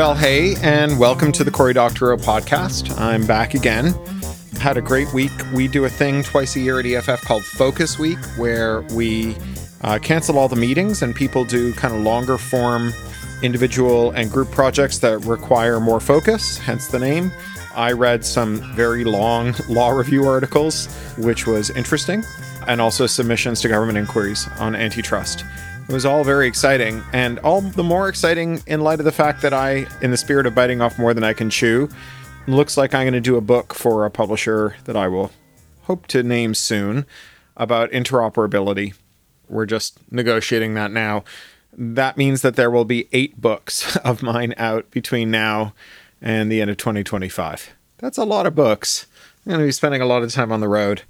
Well, hey, and welcome to the Cory Doctorow podcast. I'm back again. Had a great week. We do a thing twice a year at EFF called Focus Week, where we uh, cancel all the meetings and people do kind of longer form individual and group projects that require more focus, hence the name. I read some very long law review articles, which was interesting, and also submissions to government inquiries on antitrust. It was all very exciting, and all the more exciting in light of the fact that I, in the spirit of biting off more than I can chew, looks like I'm going to do a book for a publisher that I will hope to name soon about interoperability. We're just negotiating that now. That means that there will be eight books of mine out between now and the end of 2025. That's a lot of books. I'm going to be spending a lot of time on the road.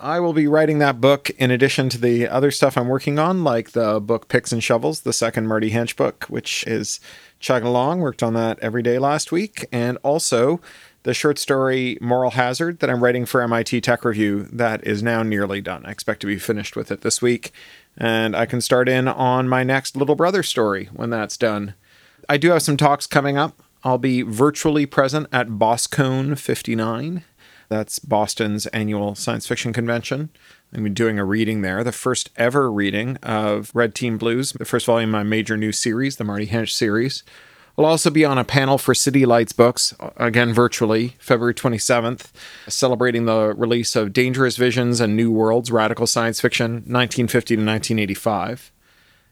I will be writing that book in addition to the other stuff I'm working on, like the book Picks and Shovels, the second Marty Hench book, which is chugging along. Worked on that every day last week. And also the short story Moral Hazard that I'm writing for MIT Tech Review that is now nearly done. I expect to be finished with it this week. And I can start in on my next little brother story when that's done. I do have some talks coming up. I'll be virtually present at Boskone 59 that's Boston's annual science fiction convention. I'm doing a reading there, the first ever reading of Red Team Blues, the first volume of my major new series, the Marty Hench series. I'll also be on a panel for City Lights books, again virtually, February 27th, celebrating the release of Dangerous Visions and New Worlds, Radical Science Fiction, 1950 to 1985.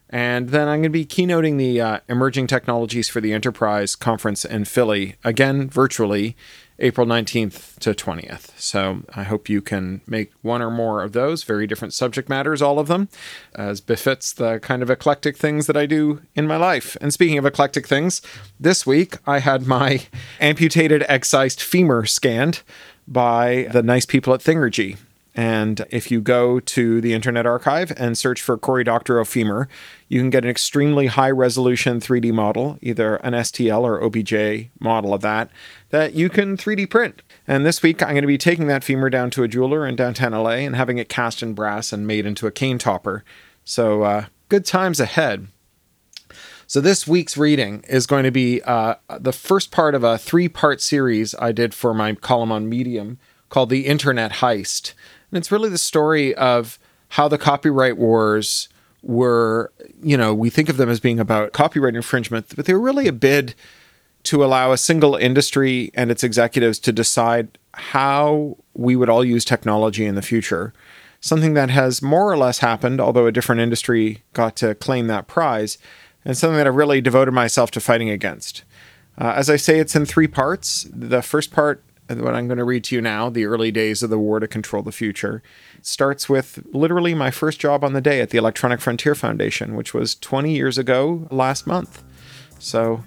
And then I'm going to be keynoting the uh, Emerging Technologies for the Enterprise conference in Philly, again virtually, April 19th to 20th. So I hope you can make one or more of those. Very different subject matters, all of them, as befits the kind of eclectic things that I do in my life. And speaking of eclectic things, this week I had my amputated excised femur scanned by the nice people at Thingergy. And if you go to the Internet Archive and search for Cory Doctorow femur, you can get an extremely high resolution 3D model, either an STL or OBJ model of that, that you can 3D print. And this week, I'm going to be taking that femur down to a jeweler in downtown LA and having it cast in brass and made into a cane topper. So, uh, good times ahead. So, this week's reading is going to be uh, the first part of a three part series I did for my column on Medium called The Internet Heist. And it's really the story of how the copyright wars were, you know, we think of them as being about copyright infringement, but they were really a bid to allow a single industry and its executives to decide how we would all use technology in the future. Something that has more or less happened, although a different industry got to claim that prize, and something that I've really devoted myself to fighting against. Uh, as I say, it's in three parts. The first part Uh, what I'm going to read to you now, the early days of the war to control the future, starts with literally my first job on the day at the Electronic Frontier Foundation, which was 20 years ago last month. So,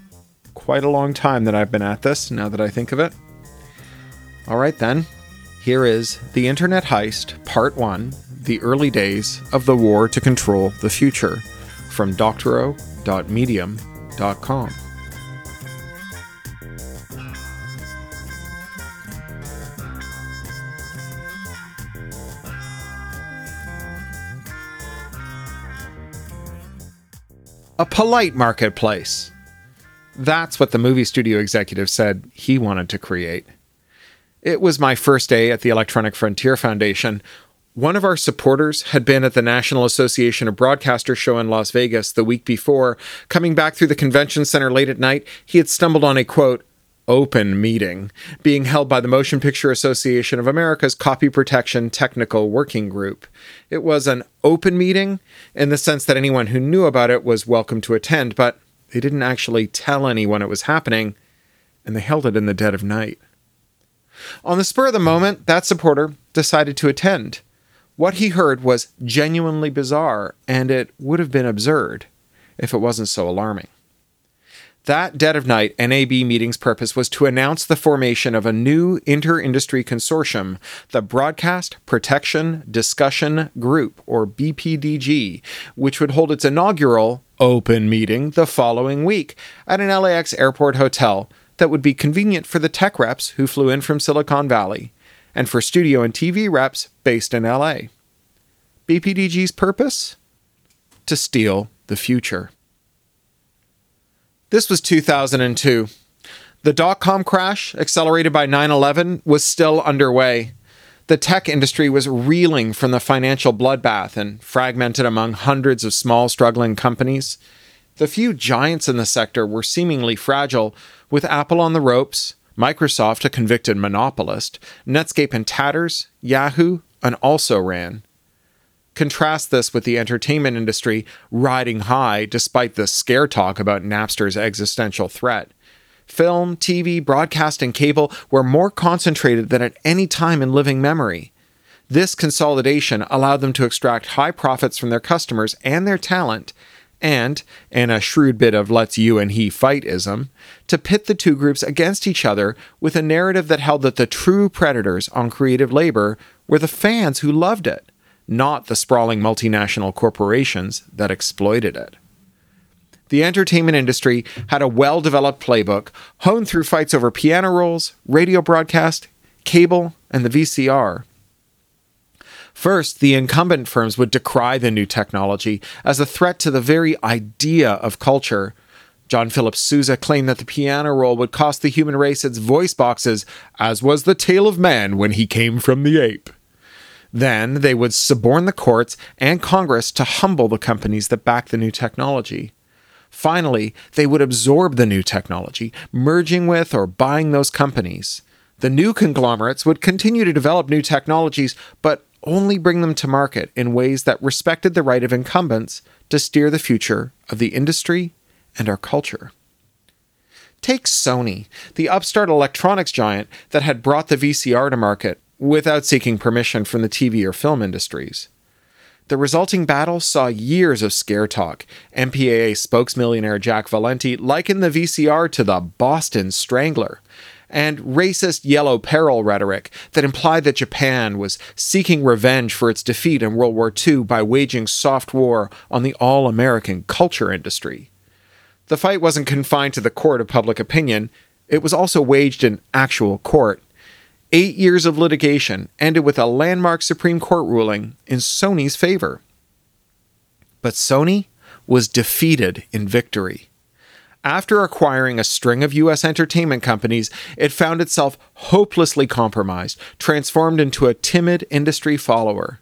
quite a long time that I've been at this, now that I think of it. All right, then. Here is The Internet Heist, Part 1 The Early Days of the War to Control the Future from doctorow.medium.com. a polite marketplace. That's what the movie studio executive said he wanted to create. It was my first day at the Electronic Frontier Foundation. One of our supporters had been at the National Association of Broadcasters show in Las Vegas the week before. Coming back through the convention center late at night, he had stumbled on a quote, open meeting being held by the Motion Picture Association of America's Copy Protection Technical Working Group. It was an open meeting in the sense that anyone who knew about it was welcome to attend, but they didn't actually tell anyone it was happening, and they held it in the dead of night. On the spur of the moment, that supporter decided to attend. What he heard was genuinely bizarre, and it would have been absurd if it wasn't so alarming. That dead of night NAB meeting's purpose was to announce the formation of a new inter industry consortium, the Broadcast Protection Discussion Group, or BPDG, which would hold its inaugural open meeting the following week at an LAX airport hotel that would be convenient for the tech reps who flew in from Silicon Valley and for studio and TV reps based in LA. BPDG's purpose? To steal the future. This was 2002. The dot com crash, accelerated by 9 11, was still underway. The tech industry was reeling from the financial bloodbath and fragmented among hundreds of small, struggling companies. The few giants in the sector were seemingly fragile, with Apple on the ropes, Microsoft a convicted monopolist, Netscape in tatters, Yahoo an also ran. Contrast this with the entertainment industry riding high despite the scare talk about Napster's existential threat. Film, TV, broadcast, and cable were more concentrated than at any time in living memory. This consolidation allowed them to extract high profits from their customers and their talent, and, in a shrewd bit of let's you and he fight ism, to pit the two groups against each other with a narrative that held that the true predators on creative labor were the fans who loved it not the sprawling multinational corporations that exploited it. The entertainment industry had a well developed playbook honed through fights over piano rolls, radio broadcast, cable, and the VCR. First, the incumbent firms would decry the new technology as a threat to the very idea of culture. John Philip Sousa claimed that the piano roll would cost the human race its voice boxes, as was the tail of man when he came from the ape. Then they would suborn the courts and Congress to humble the companies that back the new technology. Finally, they would absorb the new technology, merging with or buying those companies. The new conglomerates would continue to develop new technologies, but only bring them to market in ways that respected the right of incumbents to steer the future of the industry and our culture. Take Sony, the upstart electronics giant that had brought the VCR to market without seeking permission from the TV or film industries. The resulting battle saw years of scare talk. MPAA spokesmillionaire Jack Valenti likened the VCR to the Boston Strangler, and racist yellow peril rhetoric that implied that Japan was seeking revenge for its defeat in World War II by waging soft war on the all American culture industry. The fight wasn't confined to the court of public opinion, it was also waged in actual court Eight years of litigation ended with a landmark Supreme Court ruling in Sony's favor. But Sony was defeated in victory. After acquiring a string of U.S. entertainment companies, it found itself hopelessly compromised, transformed into a timid industry follower.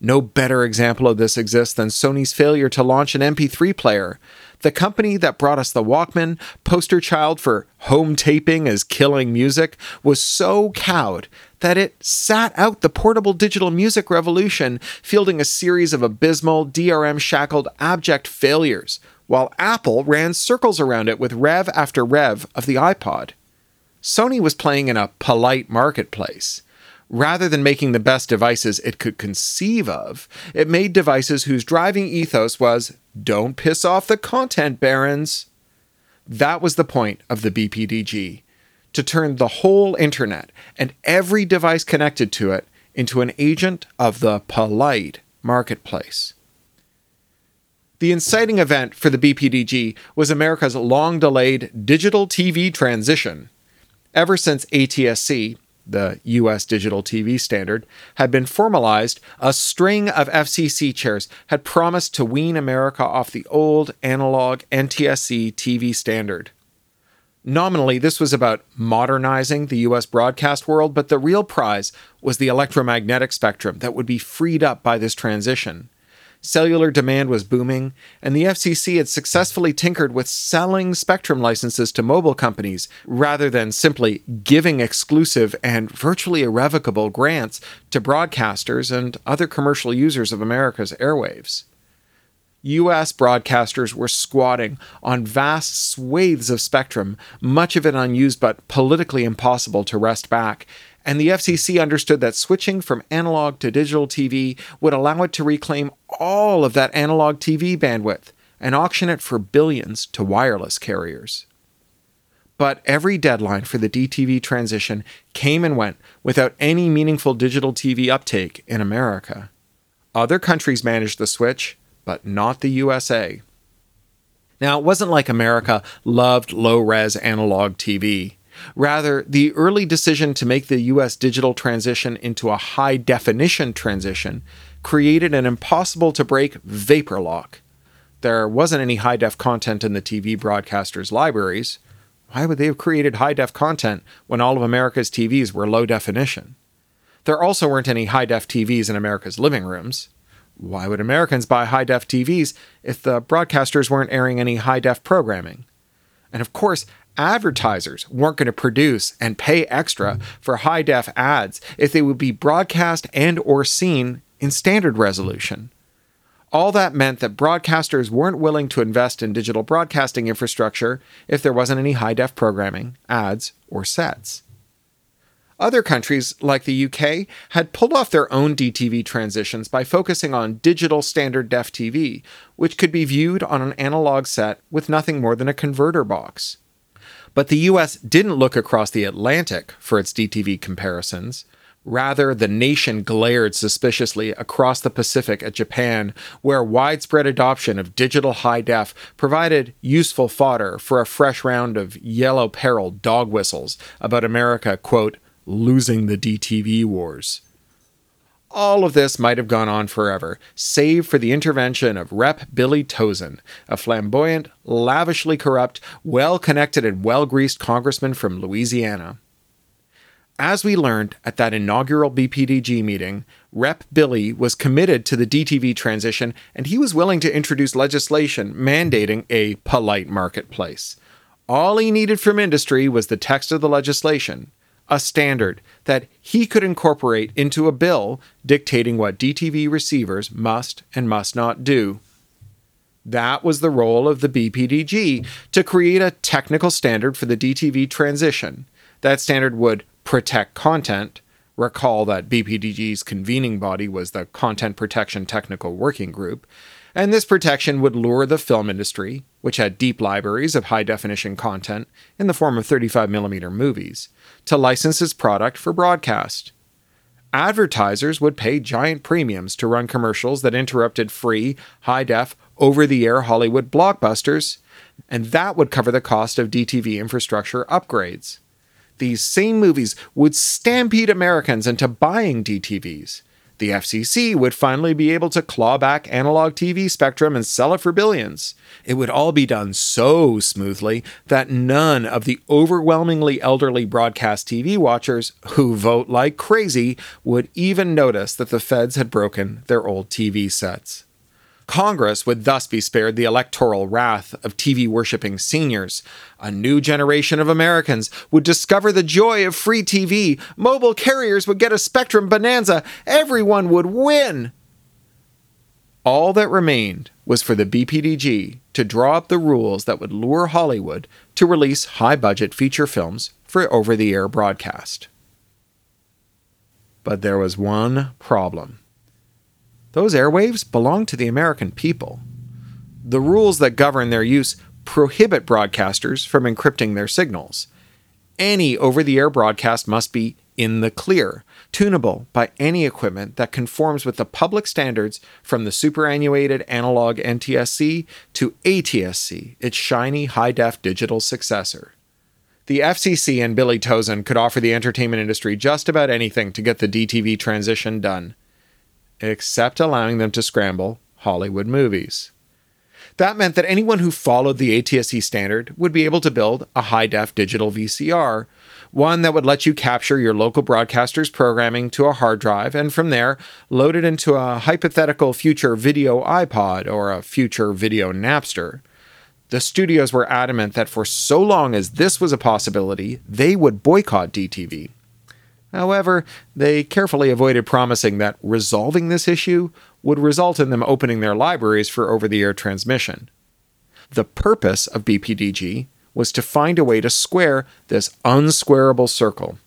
No better example of this exists than Sony's failure to launch an MP3 player, the company that brought us the Walkman, poster child for home taping as killing music, was so cowed that it sat out the portable digital music revolution, fielding a series of abysmal, DRM shackled, abject failures, while Apple ran circles around it with rev after rev of the iPod. Sony was playing in a polite marketplace. Rather than making the best devices it could conceive of, it made devices whose driving ethos was don't piss off the content barons. That was the point of the BPDG to turn the whole internet and every device connected to it into an agent of the polite marketplace. The inciting event for the BPDG was America's long delayed digital TV transition. Ever since ATSC, the US digital TV standard, had been formalized, a string of FCC chairs had promised to wean America off the old analog NTSC TV standard. Nominally, this was about modernizing the US broadcast world, but the real prize was the electromagnetic spectrum that would be freed up by this transition. Cellular demand was booming, and the FCC had successfully tinkered with selling spectrum licenses to mobile companies rather than simply giving exclusive and virtually irrevocable grants to broadcasters and other commercial users of America's airwaves. US broadcasters were squatting on vast swathes of spectrum, much of it unused but politically impossible to wrest back, and the FCC understood that switching from analog to digital TV would allow it to reclaim all of that analog TV bandwidth and auction it for billions to wireless carriers. But every deadline for the DTV transition came and went without any meaningful digital TV uptake in America. Other countries managed the switch, but not the USA. Now, it wasn't like America loved low res analog TV. Rather, the early decision to make the US digital transition into a high definition transition created an impossible to break vapor lock. there wasn't any high def content in the TV broadcasters' libraries, why would they have created high def content when all of America's TVs were low definition? There also weren't any high def TVs in America's living rooms. Why would Americans buy high def TVs if the broadcasters weren't airing any high def programming? And of course, advertisers weren't going to produce and pay extra for high def ads if they would be broadcast and or seen in standard resolution. All that meant that broadcasters weren't willing to invest in digital broadcasting infrastructure if there wasn't any high def programming, ads, or sets. Other countries, like the UK, had pulled off their own DTV transitions by focusing on digital standard def TV, which could be viewed on an analog set with nothing more than a converter box. But the US didn't look across the Atlantic for its DTV comparisons. Rather, the nation glared suspiciously across the Pacific at Japan, where widespread adoption of digital high def provided useful fodder for a fresh round of yellow peril dog whistles about America, quote, losing the DTV wars. All of this might have gone on forever, save for the intervention of Rep. Billy Tauzin, a flamboyant, lavishly corrupt, well connected, and well greased congressman from Louisiana. As we learned at that inaugural BPDG meeting, Rep. Billy was committed to the DTV transition and he was willing to introduce legislation mandating a polite marketplace. All he needed from industry was the text of the legislation, a standard that he could incorporate into a bill dictating what DTV receivers must and must not do. That was the role of the BPDG to create a technical standard for the DTV transition. That standard would protect content. Recall that BPDG's convening body was the Content Protection Technical Working Group, and this protection would lure the film industry, which had deep libraries of high definition content in the form of 35mm movies, to license its product for broadcast. Advertisers would pay giant premiums to run commercials that interrupted free, high def, over the air Hollywood blockbusters, and that would cover the cost of DTV infrastructure upgrades these same movies would stampede Americans into buying DTVs. The FCC would finally be able to claw back analog TV spectrum and sell it for billions. It would all be done so smoothly that none of the overwhelmingly elderly broadcast TV watchers who vote like crazy would even notice that the feds had broken their old TV sets. Congress would thus be spared the electoral wrath of TV worshipping seniors. A new generation of Americans would discover the joy of free TV. Mobile carriers would get a spectrum bonanza. Everyone would win. All that remained was for the BPDG to draw up the rules that would lure Hollywood to release high budget feature films for over the air broadcast. But there was one problem. Those airwaves belong to the American people. The rules that govern their use prohibit broadcasters from encrypting their signals. Any over the air broadcast must be in the clear, tunable by any equipment that conforms with the public standards from the superannuated analog NTSC to ATSC, its shiny high def digital successor. The FCC and Billy Tauzin could offer the entertainment industry just about anything to get the DTV transition done except allowing them to scramble Hollywood movies. That meant that anyone who followed the ATSC standard would be able to build a high def digital VCR, one that would let you capture your local broadcaster's programming to a hard drive and from there load it into a hypothetical future video iPod or a future video Napster. The studios were adamant that for so long as this was a possibility, they would boycott DTV. However, they carefully avoided promising that resolving this issue would result in them opening their libraries for over the air transmission. The purpose of BPDG was to find a way to square this unsquarable circle.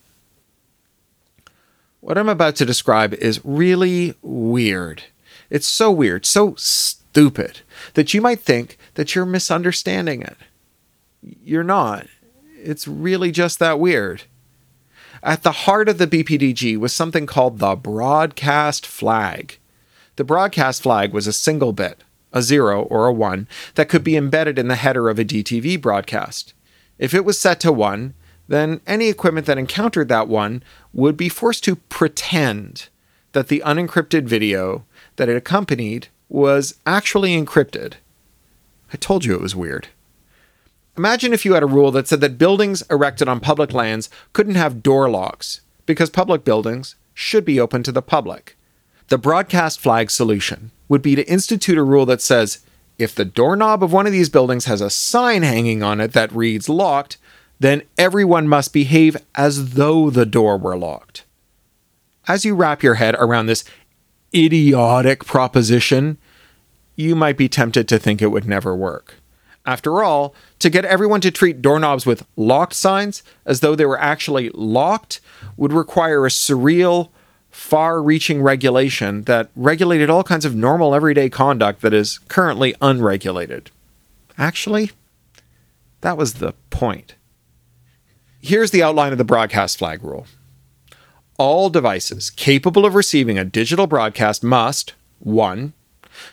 What I'm about to describe is really weird. It's so weird, so stupid, that you might think that you're misunderstanding it. You're not. It's really just that weird. At the heart of the BPDG was something called the broadcast flag. The broadcast flag was a single bit, a zero or a one, that could be embedded in the header of a DTV broadcast. If it was set to one, then any equipment that encountered that one would be forced to pretend that the unencrypted video that it accompanied was actually encrypted. I told you it was weird. Imagine if you had a rule that said that buildings erected on public lands couldn't have door locks, because public buildings should be open to the public. The broadcast flag solution would be to institute a rule that says if the doorknob of one of these buildings has a sign hanging on it that reads locked, then everyone must behave as though the door were locked. As you wrap your head around this idiotic proposition, you might be tempted to think it would never work. After all, to get everyone to treat doorknobs with locked signs as though they were actually locked would require a surreal, far reaching regulation that regulated all kinds of normal everyday conduct that is currently unregulated. Actually, that was the point. Here's the outline of the broadcast flag rule all devices capable of receiving a digital broadcast must 1.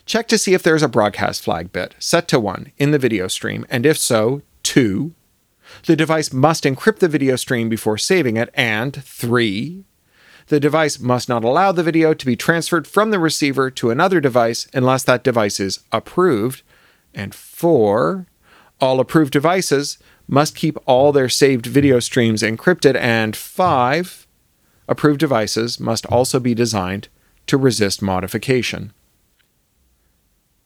Check to see if there's a broadcast flag bit set to 1 in the video stream, and if so, 2. The device must encrypt the video stream before saving it, and 3. The device must not allow the video to be transferred from the receiver to another device unless that device is approved, and 4. All approved devices must keep all their saved video streams encrypted, and 5 approved devices must also be designed to resist modification.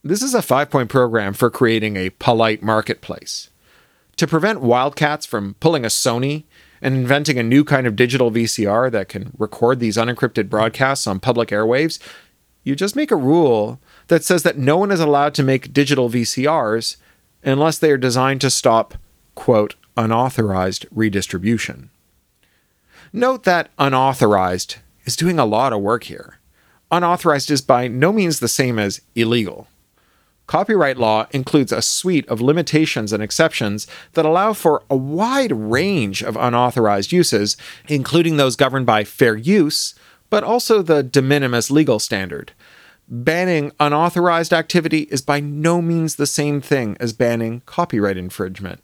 This is a five point program for creating a polite marketplace. To prevent wildcats from pulling a Sony and inventing a new kind of digital VCR that can record these unencrypted broadcasts on public airwaves, you just make a rule that says that no one is allowed to make digital VCRs unless they are designed to stop, quote, unauthorized redistribution. Note that unauthorized is doing a lot of work here. Unauthorized is by no means the same as illegal. Copyright law includes a suite of limitations and exceptions that allow for a wide range of unauthorized uses, including those governed by fair use, but also the de minimis legal standard. Banning unauthorized activity is by no means the same thing as banning copyright infringement.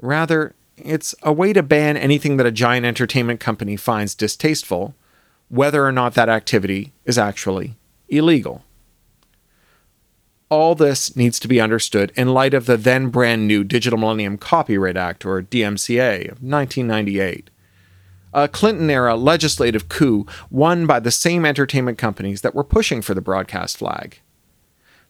Rather, it's a way to ban anything that a giant entertainment company finds distasteful, whether or not that activity is actually illegal. All this needs to be understood in light of the then brand new Digital Millennium Copyright Act, or DMCA, of 1998. A Clinton era legislative coup won by the same entertainment companies that were pushing for the broadcast flag.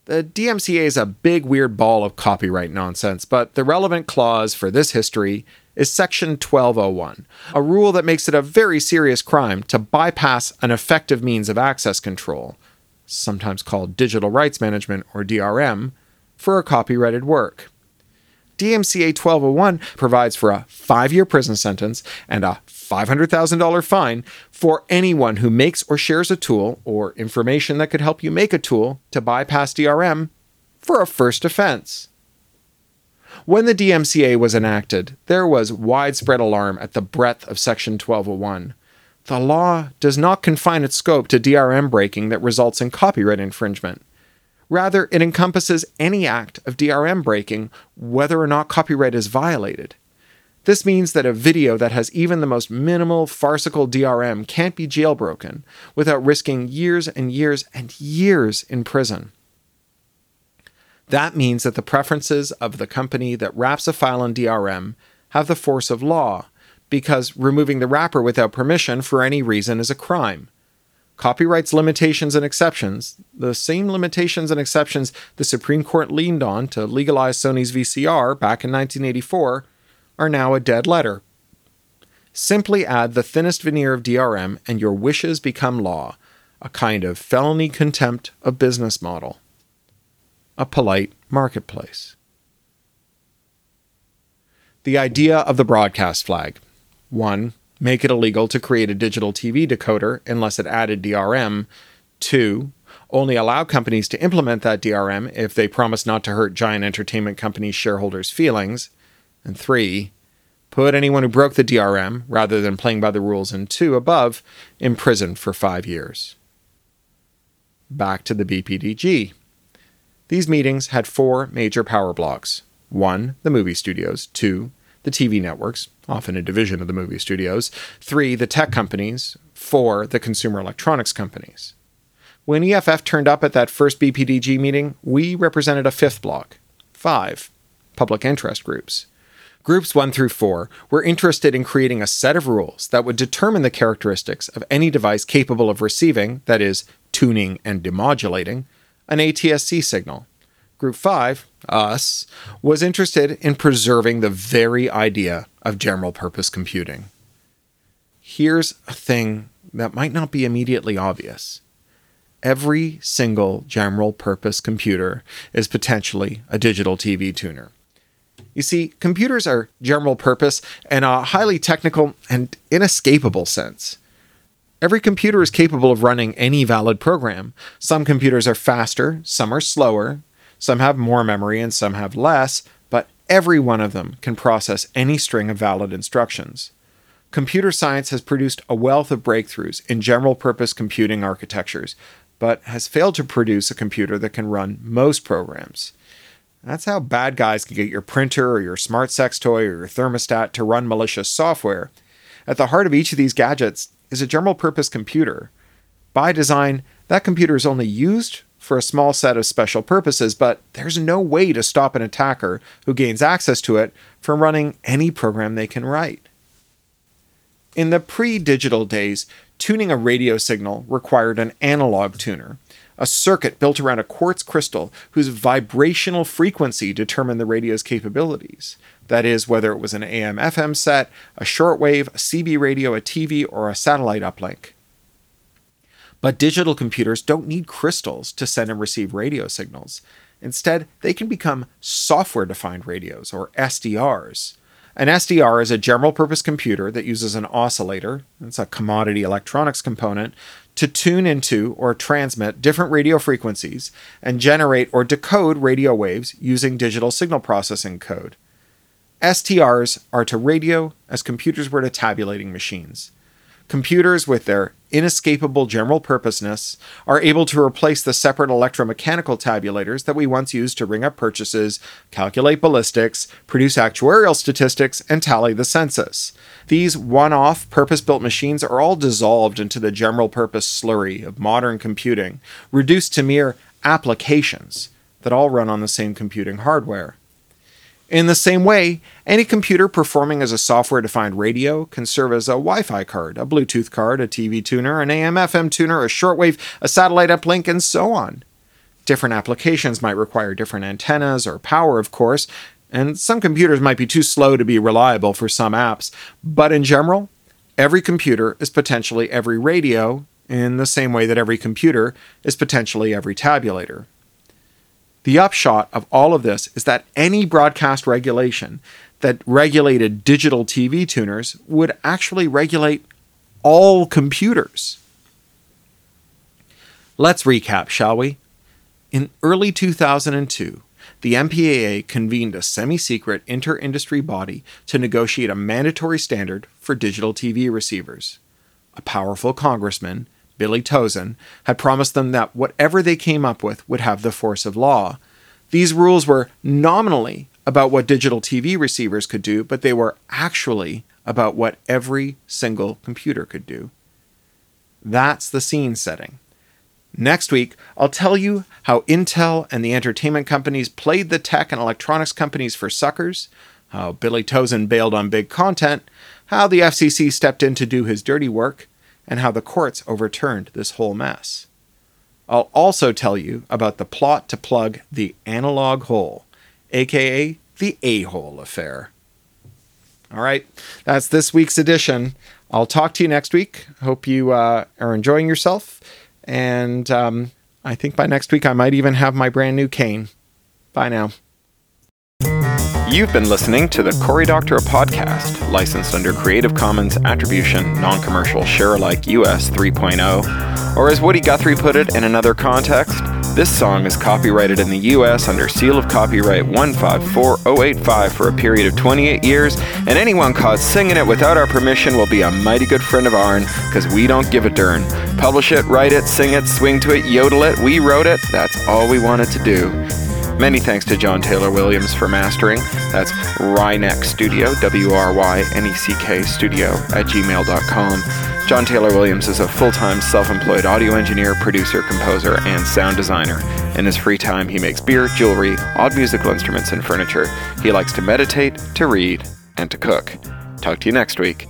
The DMCA is a big weird ball of copyright nonsense, but the relevant clause for this history is Section 1201, a rule that makes it a very serious crime to bypass an effective means of access control, sometimes called digital rights management or DRM, for a copyrighted work. DMCA 1201 provides for a five year prison sentence and a $500,000 fine for anyone who makes or shares a tool or information that could help you make a tool to bypass DRM for a first offense. When the DMCA was enacted, there was widespread alarm at the breadth of Section 1201. The law does not confine its scope to DRM breaking that results in copyright infringement. Rather, it encompasses any act of DRM breaking, whether or not copyright is violated. This means that a video that has even the most minimal farcical DRM can't be jailbroken without risking years and years and years in prison. That means that the preferences of the company that wraps a file in DRM have the force of law, because removing the wrapper without permission for any reason is a crime. Copyright's limitations and exceptions, the same limitations and exceptions the Supreme Court leaned on to legalize Sony's VCR back in 1984, are now a dead letter. Simply add the thinnest veneer of DRM and your wishes become law, a kind of felony contempt of business model a polite marketplace. The idea of the broadcast flag 1. Make it illegal to create a digital TV decoder unless it added DRM. 2. Only allow companies to implement that DRM if they promise not to hurt giant entertainment companies' shareholders' feelings. And 3. Put anyone who broke the DRM, rather than playing by the rules in 2 above, in prison for five years. Back to the BPDG. These meetings had four major power blocks one, the movie studios, two, the TV networks, often a division of the movie studios, three, the tech companies, four, the consumer electronics companies. When EFF turned up at that first BPDG meeting, we represented a fifth block 5. Public interest groups. Groups 1 through 4 were interested in creating a set of rules that would determine the characteristics of any device capable of receiving, that is, tuning and demodulating, an ATSC signal. Group 5, us, was interested in preserving the very idea of general purpose computing. Here's a thing that might not be immediately obvious every single general purpose computer is potentially a digital TV tuner. You see, computers are general purpose in a highly technical and inescapable sense. Every computer is capable of running any valid program. Some computers are faster, some are slower, some have more memory, and some have less, but every one of them can process any string of valid instructions. Computer science has produced a wealth of breakthroughs in general purpose computing architectures, but has failed to produce a computer that can run most programs. That's how bad guys can get your printer or your smart sex toy or your thermostat to run malicious software. At the heart of each of these gadgets is a general purpose computer. By design, that computer is only used for a small set of special purposes, but there's no way to stop an attacker who gains access to it from running any program they can write. In the pre digital days, tuning a radio signal required an analog tuner, a circuit built around a quartz crystal whose vibrational frequency determined the radio's capabilities. That is, whether it was an AM FM set, a shortwave, a CB radio, a TV, or a satellite uplink. But digital computers don't need crystals to send and receive radio signals. Instead, they can become software defined radios, or SDRs. An SDR is a general purpose computer that uses an oscillator, that's a commodity electronics component, to tune into or transmit different radio frequencies and generate or decode radio waves using digital signal processing code. SDRs are to radio as computers were to tabulating machines. Computers, with their inescapable general purposeness, are able to replace the separate electromechanical tabulators that we once used to ring up purchases, calculate ballistics, produce actuarial statistics, and tally the census. These one off, purpose built machines are all dissolved into the general purpose slurry of modern computing, reduced to mere applications that all run on the same computing hardware. In the same way, any computer performing as a software defined radio can serve as a Wi Fi card, a Bluetooth card, a TV tuner, an AM FM tuner, a shortwave, a satellite uplink, and so on. Different applications might require different antennas or power, of course, and some computers might be too slow to be reliable for some apps, but in general, every computer is potentially every radio in the same way that every computer is potentially every tabulator. The upshot of all of this is that any broadcast regulation that regulated digital TV tuners would actually regulate all computers. Let's recap, shall we? In early 2002, the MPAA convened a semi secret inter industry body to negotiate a mandatory standard for digital TV receivers. A powerful congressman, Billy Tauzin, had promised them that whatever they came up with would have the force of law. These rules were nominally about what digital TV receivers could do, but they were actually about what every single computer could do. That's the scene setting. Next week, I'll tell you how Intel and the entertainment companies played the tech and electronics companies for suckers, how Billy Tauzin bailed on big content, how the FCC stepped in to do his dirty work, and how the courts overturned this whole mess. I'll also tell you about the plot to plug the analog hole, aka the a hole affair. All right, that's this week's edition. I'll talk to you next week. Hope you uh, are enjoying yourself. And um, I think by next week, I might even have my brand new cane. Bye now. You've been listening to the Cory Doctorow podcast, licensed under Creative Commons Attribution, Non Commercial Share Alike US 3.0. Or as Woody Guthrie put it in another context, this song is copyrighted in the US under seal of copyright 154085 for a period of 28 years, and anyone caught singing it without our permission will be a mighty good friend of ourn, because we don't give a darn. Publish it, write it, sing it, swing to it, yodel it, we wrote it, that's all we wanted to do. Many thanks to John Taylor Williams for mastering. That's Wryneck Studio, W R Y N E C K Studio at gmail.com. John Taylor Williams is a full time self employed audio engineer, producer, composer, and sound designer. In his free time, he makes beer, jewelry, odd musical instruments, and furniture. He likes to meditate, to read, and to cook. Talk to you next week.